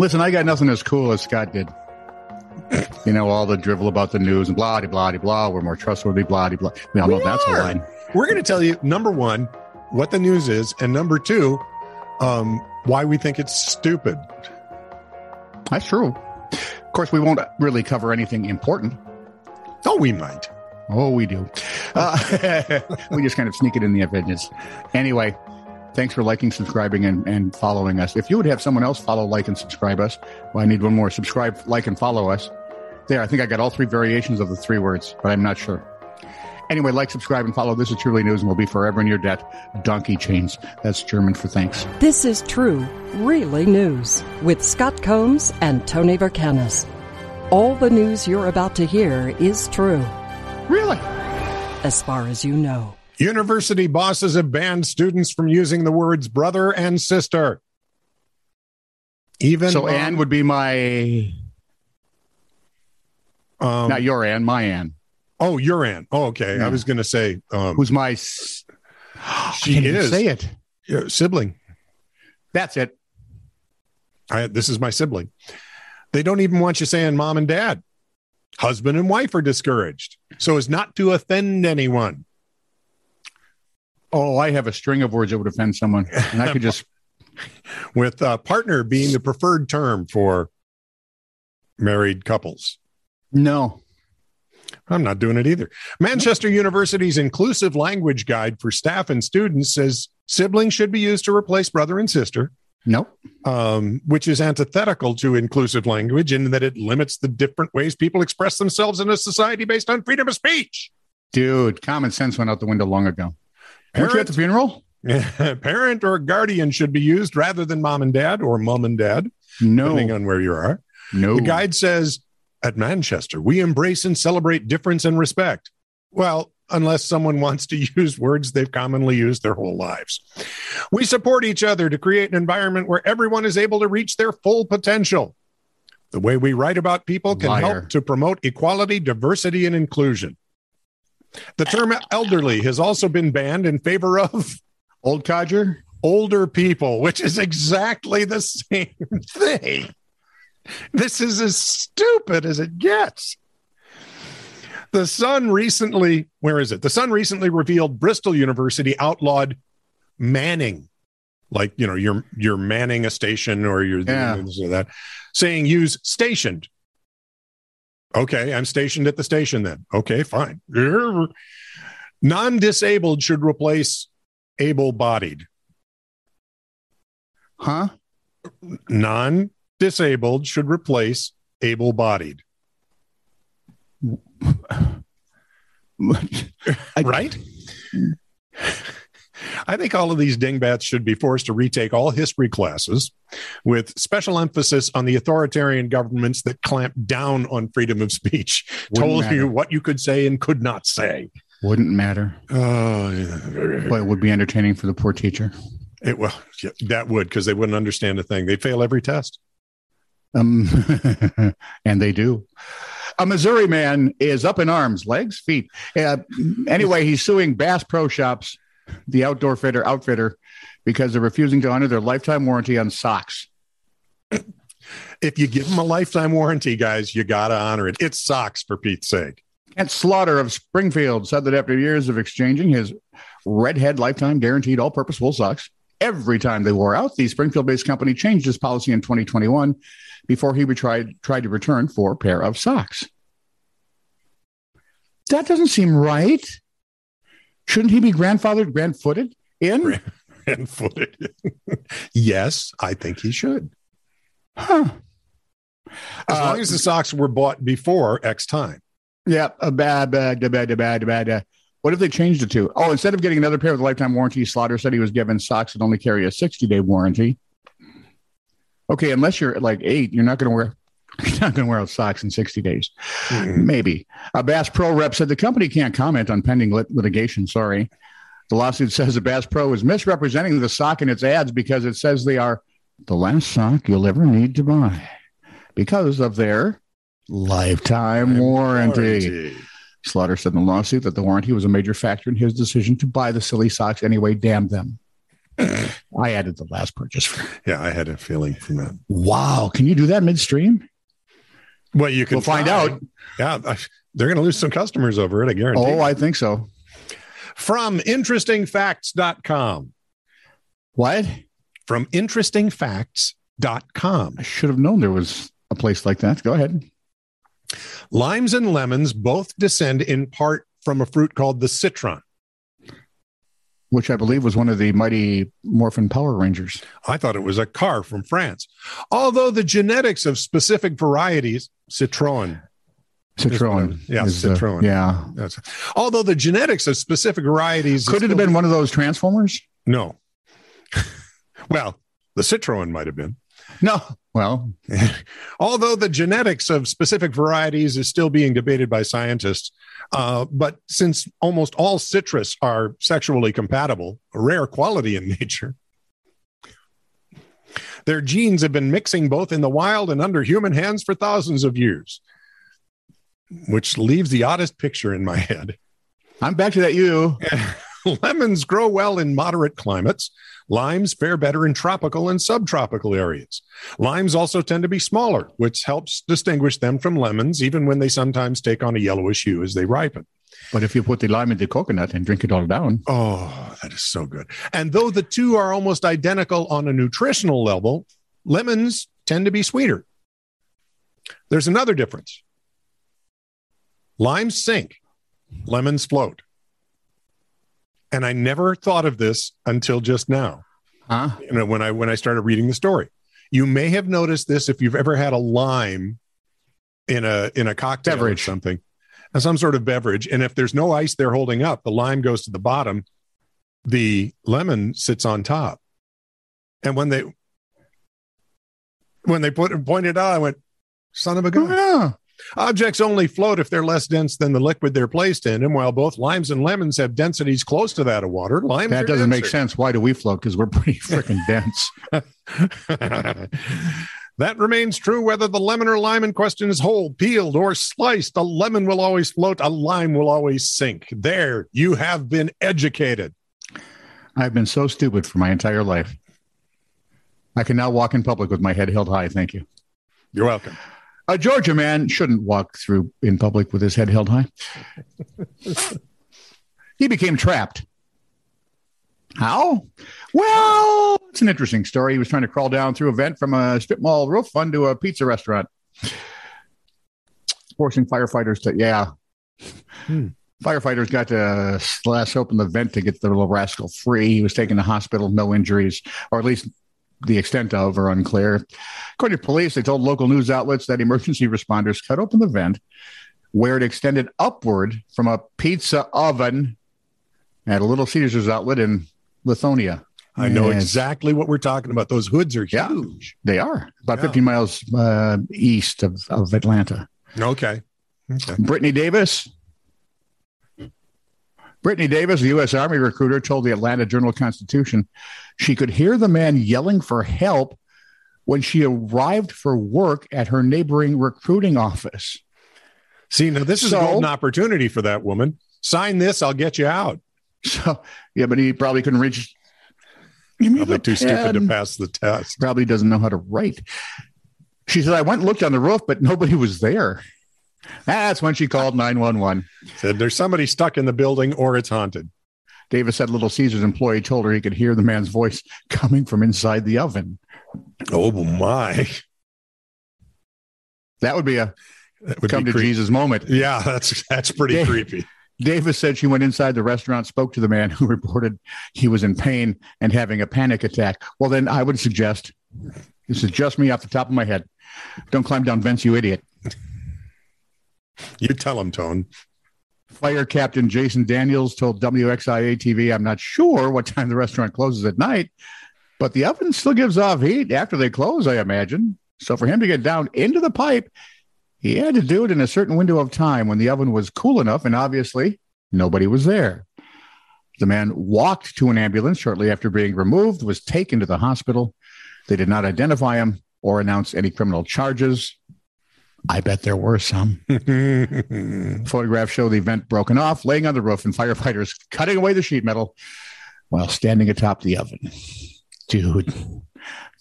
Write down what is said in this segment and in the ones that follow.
Listen, I got nothing as cool as Scott did. You know, all the drivel about the news and blah, blah, blah, blah. We're more trustworthy, blah, blah. We all know We that's a line. We're going to tell you number one, what the news is, and number two, um, why we think it's stupid. That's true. Of course, we won't really cover anything important. Oh, we might. Oh, we do. Uh, we just kind of sneak it in the edges. Anyway, thanks for liking, subscribing, and, and following us. If you would have someone else follow, like, and subscribe us, well, I need one more. Subscribe, like, and follow us. There, I think I got all three variations of the three words, but I'm not sure. Anyway, like, subscribe, and follow. This is Truly News, and we'll be forever in your debt. Donkey chains. That's German for thanks. This is True, Really News with Scott Combs and Tony Vercanis. All the news you're about to hear is true, Really? as far as you know. University bosses have banned students from using the words brother and sister. Even So mom- Anne would be my, um, not your Anne, my Anne. oh, your Anne. Oh, okay. I was going to say um, Who's my, she I is say it. your sibling. That's it. I, this is my sibling. They don't even want you saying mom and dad. Husband and wife are discouraged so as not to offend anyone. Oh, I have a string of words that would offend someone, and I could just with uh, partner being the preferred term for married couples. no. I'm not doing it either. Manchester University's inclusive language guide for staff and students says siblings should be used to replace brother and sister, Nope. um, which is antithetical to inclusive language in that it limits the different ways people express themselves in a society based on freedom of speech. Dude, common sense went out the window long ago. Weren't you at the funeral? Parent or guardian should be used rather than mom and dad or mom and dad, depending on where you are. No. The guide says at Manchester, we embrace and celebrate difference and respect. Well, unless someone wants to use words they've commonly used their whole lives. We support each other to create an environment where everyone is able to reach their full potential. The way we write about people can Liar. help to promote equality, diversity, and inclusion. The term elderly has also been banned in favor of Old codger? older people, which is exactly the same thing. This is as stupid as it gets. The Sun recently, where is it? The Sun recently revealed Bristol University outlawed manning, like you know, you're you're manning a station or you're Yeah. doing this or that, saying use stationed. Okay, I'm stationed at the station then. Okay, fine. Non-disabled should replace able-bodied. Huh? non disabled should replace able bodied. Right? I think all of these dingbats should be forced to retake all history classes with special emphasis on the authoritarian governments that clamp down on freedom of speech, Wouldn't told matter. you what you could say and could not say. Wouldn't matter. Oh, But it would be entertaining for the poor teacher. it, well, yeah, that would because they wouldn't understand a thing. They'd fail every test. Um, and they do. A Missouri man is up in arms, legs, feet. Uh, anyway, he's suing Bass Pro Shops, the outdoor fitter outfitter, because they're refusing to honor their lifetime warranty on socks. If you give them a lifetime warranty, guys, you got to honor it. It's socks for Pete's sake. Kent Slaughter of Springfield said that after years of exchanging his Redhead lifetime guaranteed all purpose wool socks, every time they wore out, the Springfield based company changed his policy in 2021 before he tried, tried to return for a pair of socks. That doesn't seem right. Shouldn't he be grandfathered, grandfooted in? Grandfooted. yes, I think he should. Huh. As Uh, long as the socks were bought before X time. Yeah, a bad, bad, bad, bad, bad. uh, What if they changed it to? Oh, instead of getting another pair with a lifetime warranty, Slaughter said he was given socks that only carry a 60 day warranty. Okay, unless you're like eight, you're not going to wear. You're not going to wear out socks in 60 days. Mm-hmm. Maybe. A Bass Pro rep said the company can't comment on pending lit- litigation. Sorry. The lawsuit says that Bass Pro is misrepresenting the sock in its ads because it says they are the last sock you'll ever need to buy because of their lifetime warranty. Slaughter said in the lawsuit that the warranty was a major factor in his decision to buy the silly socks anyway. Damn them. I added the last purchase. Yeah, I had a feeling from that. Wow. Can you do that midstream? Well, you can We'll find try. out. Yeah, they're going to lose some customers over it, I guarantee. Oh, I think so. From interestingfacts.com. What? From interestingfacts.com. I should have known there was a place like that. Go ahead. Limes and lemons both descend in part from a fruit called the citron. Which I believe was one of the mighty Morphin Power Rangers. I thought it was a car from France. Although the genetics of specific varieties, Citroen, Citroen. Yeah, is, uh, Citroen. yeah. that's although the genetics of specific varieties Could it have been one of those Transformers? no. well, the Citroen might have been. No. Well, Although the genetics of specific varieties is still being debated by scientists, uh, but since almost all citrus are sexually compatible, a rare quality in nature, their genes have been mixing both in the wild and under human hands for thousands of years, which leaves the oddest picture in my head. I'm back to that you. Lemons grow well in moderate climates. Limes fare better in tropical and subtropical areas. Limes also tend to be smaller, which helps distinguish them from lemons, even when they sometimes take on a yellowish hue as they ripen. But if you put the lime in the coconut and drink it all down, Oh, that is so good. And though the two are almost identical on a nutritional level, lemons tend to be sweeter. There's another difference limes sink, lemons float. And I never thought of this until just now. huh? you know when i when i started reading the story you may have noticed this if you've ever had a lime in a in a cocktail Beverage. or something uh, some sort of beverage and if there's no ice there holding up the lime goes to the bottom the lemon sits on top and when they when they put pointed out i went son of a gun Yeah. Objects only float if they're less dense than the liquid they're placed in. And while both limes and lemons have densities close to that of water, limes That doesn't make sense. Why do we float? Because we're pretty freaking dense. that remains true whether the lemon or lime in question is whole, peeled, or sliced. A lemon will always float, a lime will always sink. There, you have been educated. I've been so stupid for my entire life. I can now walk in public with my head held high. Thank you. You're welcome. A Georgia man shouldn't walk through in public with his head held high. he became trapped. How? Well, it's an interesting story. He was trying to crawl down through a vent from a strip mall roof onto a pizza restaurant, forcing firefighters to, yeah. Hmm. Firefighters got to slash open the vent to get the little rascal free. He was taken to hospital, no injuries, or at least the extent of are unclear. According to police, they told local news outlets that emergency responders cut open the vent where it extended upward from a pizza oven at a Little Caesars outlet in Lithonia. I know Yes. exactly what we're talking about. Those hoods are Yeah. huge. They are about Yeah. 50 miles uh, east of, of Atlanta. Okay. Okay. Brittany Davis. Brittany Davis, the U.S. Army recruiter, told the Atlanta Journal Constitution she could hear the man yelling for help when she arrived for work at her neighboring recruiting office. See, now this is So- a golden opportunity for that woman. Sign this, I'll get you out. So, yeah, but he probably couldn't reach. Probably too stupid to pass the test. Probably doesn't know how to write. She said, I went and looked on the roof, but nobody was there. That's when she called 911. Said there's somebody stuck in the building or it's haunted. Davis said Little Caesars employee told her he could hear the man's voice coming from inside the oven. Oh my. That would be a would come be to creepy. Jesus moment. Yeah, that's that's pretty Yeah. creepy. Davis said she went inside the restaurant, spoke to the man who reported he was in pain and having a panic attack. Well, then I would suggest this is just me off the top of my head. Don't climb down vents, you idiot. You tell him, Tone. Fire Captain Jason Daniels told WXIA TV, I'm not sure what time the restaurant closes at night, but the oven still gives off heat after they close, I imagine. So for him to get down into the pipe, he had to do it in a certain window of time when the oven was cool enough, and obviously nobody was there. The man walked to an ambulance shortly after being removed, was taken to the hospital. They did not identify him or announce any criminal charges. I bet there were some. Photographs show the event broken off, laying on the roof, and firefighters cutting away the sheet metal. while standing atop the oven. Dude,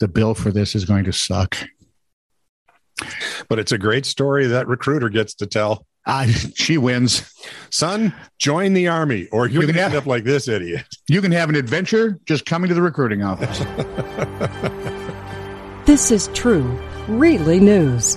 the bill for this is going to suck. But it's a great story that recruiter gets to tell. Uh, she wins. Son, join the army, or you're You going can to end up like this idiot. You can have an adventure just coming to the recruiting office. This is true, really news.